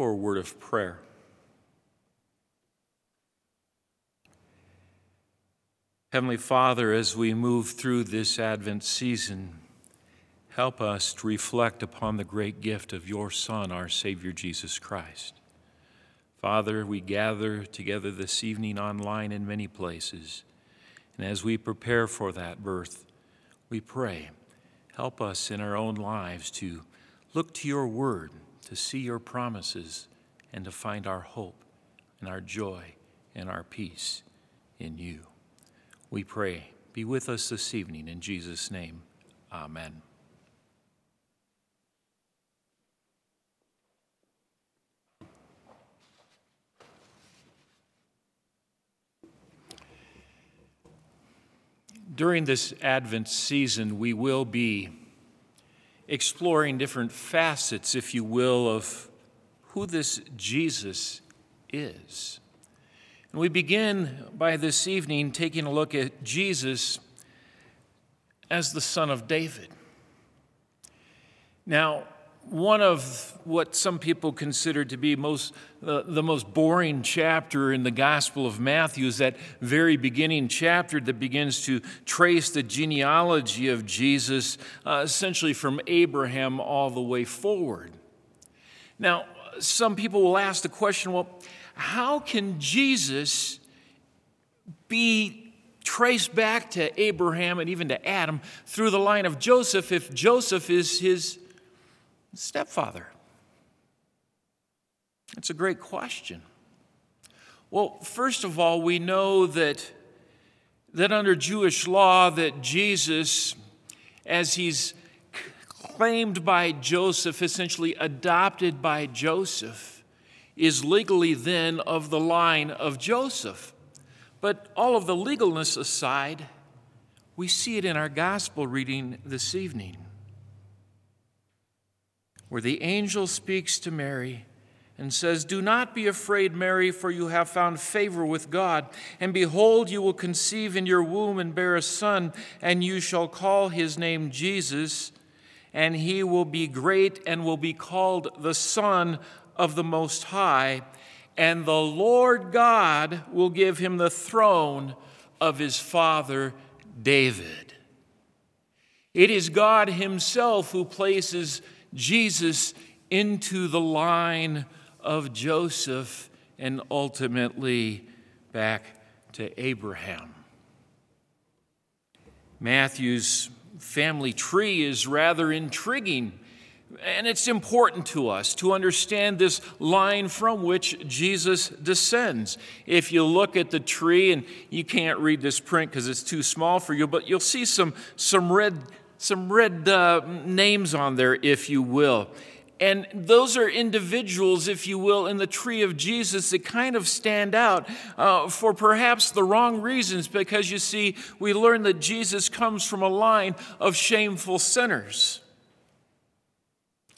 for a word of prayer. Heavenly Father, as we move through this Advent season, help us to reflect upon the great gift of your Son, our Savior Jesus Christ. Father, we gather together this evening online in many places, and as we prepare for that birth, we pray, help us in our own lives to look to your word, to see your promises, and to find our hope and our joy and our peace in you. We pray, be with us this evening in Jesus' name. Amen. During this Advent season, we will be exploring different facets, if you will, of who this Jesus is. And we begin by this evening taking a look at Jesus as the Son of David. Now, one of what some people consider to be most uh, the most boring chapter in the Gospel of Matthew is that very beginning chapter that begins to trace the genealogy of Jesus, uh, essentially from Abraham all the way forward. Now, some people will ask the question well, how can Jesus be traced back to Abraham and even to Adam through the line of Joseph if Joseph is his stepfather? That's a great question. Well, first of all, we know that, that under Jewish law that Jesus, as he's claimed by Joseph, essentially adopted by Joseph, is legally then of the line of Joseph. But all of the legalness aside, we see it in our gospel reading this evening, where the angel speaks to Mary and says, Do not be afraid, Mary, for you have found favor with God. And behold, you will conceive in your womb and bear a son, and you shall call his name Jesus, and he will be great and will be called the Son of the Most High, and the Lord God will give him the throne of his father David. It is God Himself who places Jesus into the line of Joseph and ultimately back to Abraham. Matthew's family tree is rather intriguing and it's important to us to understand this line from which Jesus descends. If you look at the tree, and you can't read this print because it's too small for you, but you'll see some, some red, some red uh, names on there, if you will. And those are individuals, if you will, in the tree of Jesus that kind of stand out uh, for perhaps the wrong reasons, because you see, we learn that Jesus comes from a line of shameful sinners.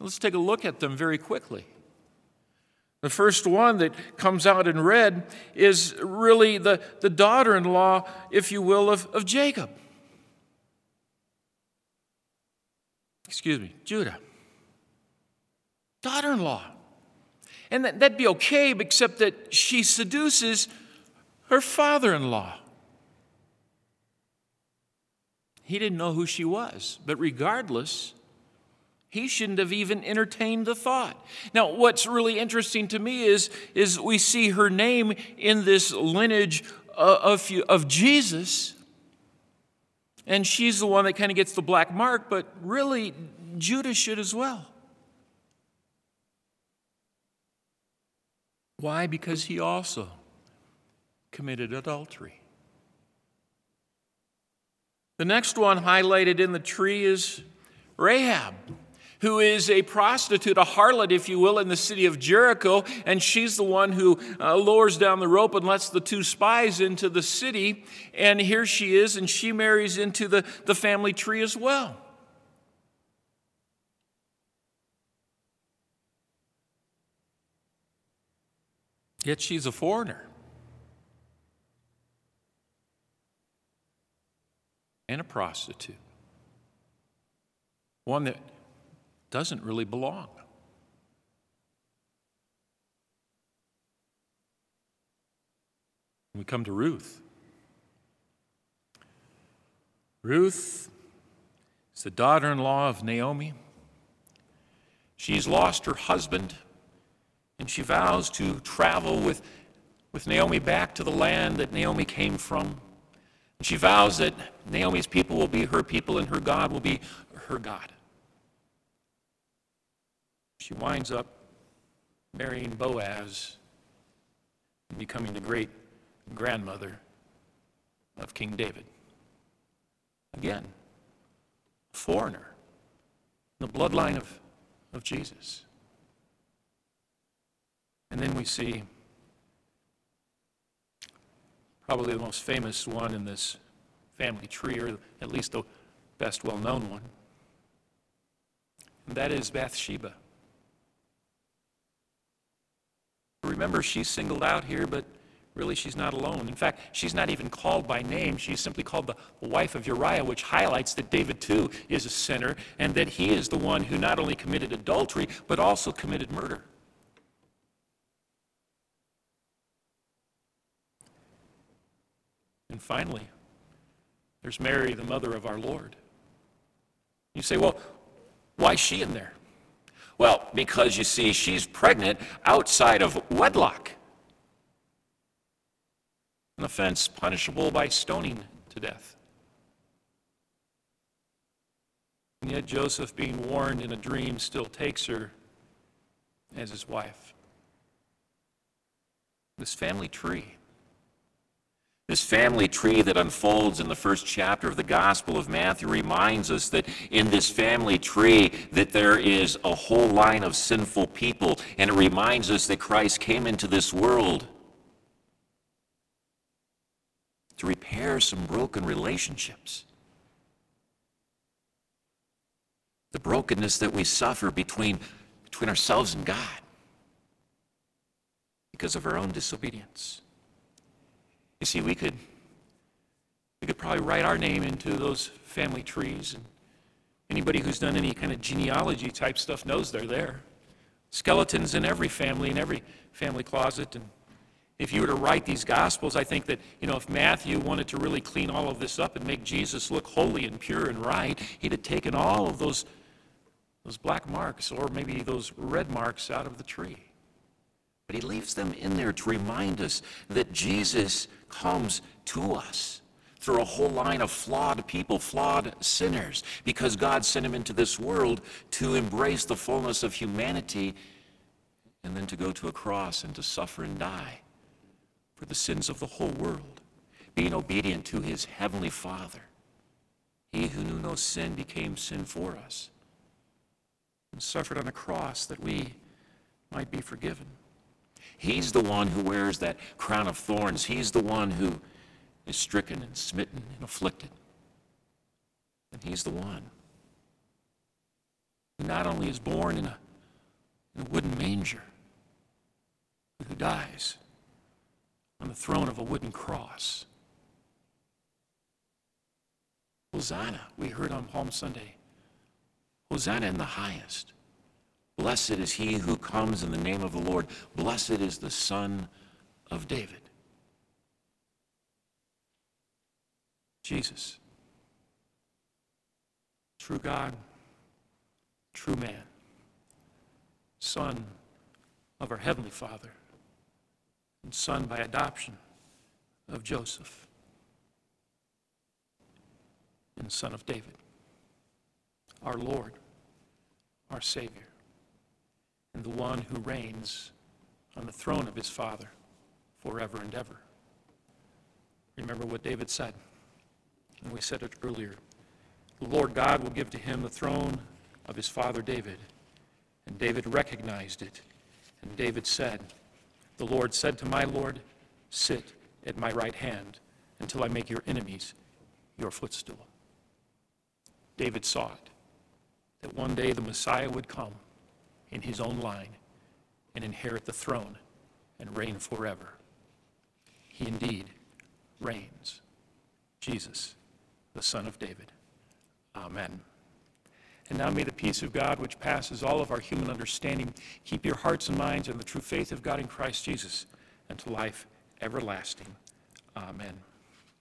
Let's take a look at them very quickly. The first one that comes out in red is really the, the daughter in law, if you will, of, of Jacob. Excuse me, Judah. Daughter in law. And that, that'd be okay, except that she seduces her father in law. He didn't know who she was, but regardless, he shouldn't have even entertained the thought. Now, what's really interesting to me is, is we see her name in this lineage uh, of, of Jesus, and she's the one that kind of gets the black mark, but really, Judah should as well. Why? Because he also committed adultery. The next one highlighted in the tree is Rahab who is a prostitute, a harlot, if you will, in the city of Jericho. And she's the one who uh, lowers down the rope and lets the two spies into the city. And here she is, and she marries into the, the family tree as well. Yet she's a foreigner. And a prostitute. One that doesn't really belong. We come to Ruth. Ruth is the daughter in law of Naomi. She's lost her husband, and she vows to travel with, with Naomi back to the land that Naomi came from. And she vows that Naomi's people will be her people and her God will be her God. She winds up marrying Boaz and becoming the great grandmother of King David. Again, a foreigner, in the bloodline of, of Jesus. And then we see probably the most famous one in this family tree, or at least the best well known one. And that is Bathsheba. Remember, she's singled out here, but really she's not alone. In fact, she's not even called by name. She's simply called the wife of Uriah, which highlights that David too is a sinner and that he is the one who not only committed adultery, but also committed murder. And finally, there's Mary, the mother of our Lord. You say, well, why is she in there? Well, because you see, she's pregnant outside of wedlock. An offense punishable by stoning to death. And yet, Joseph, being warned in a dream, still takes her as his wife. This family tree this family tree that unfolds in the first chapter of the Gospel of Matthew reminds us that in this family tree that there is a whole line of sinful people and it reminds us that Christ came into this world to repair some broken relationships. The brokenness that we suffer between, between ourselves and God because of our own disobedience. You see, we could, we could probably write our name into those family trees. And anybody who's done any kind of genealogy type stuff knows they're there. Skeletons in every family, in every family closet. And if you were to write these gospels, I think that, you know, if Matthew wanted to really clean all of this up and make Jesus look holy and pure and right, he'd have taken all of those, those black marks or maybe those red marks out of the tree. But he leaves them in there to remind us that Jesus comes to us through a whole line of flawed people, flawed sinners, because God sent him into this world to embrace the fullness of humanity and then to go to a cross and to suffer and die for the sins of the whole world, being obedient to his heavenly Father. He who knew no sin became sin for us and suffered on a cross that we might be forgiven. He's the one who wears that crown of thorns. He's the one who is stricken and smitten and afflicted. And he's the one who not only is born in a, in a wooden manger, but who dies on the throne of a wooden cross. Hosanna, we heard on Palm Sunday. Hosanna in the highest. Blessed is he who comes in the name of the Lord. Blessed is the Son of David. Jesus, true God, true man, Son of our Heavenly Father, and Son by adoption of Joseph, and Son of David, our Lord, our Savior and the one who reigns on the throne of his Father forever and ever. Remember what David said, and we said it earlier. The Lord God will give to him the throne of his father David. And David recognized it. And David said, The Lord said to my Lord, Sit at my right hand until I make your enemies your footstool. David saw it, that one day the Messiah would come in his own line and inherit the throne and reign forever. He indeed reigns. Jesus, the Son of David. Amen. And now may the peace of God, which passes all of our human understanding, keep your hearts and minds in the true faith of God in Christ Jesus unto life everlasting. Amen.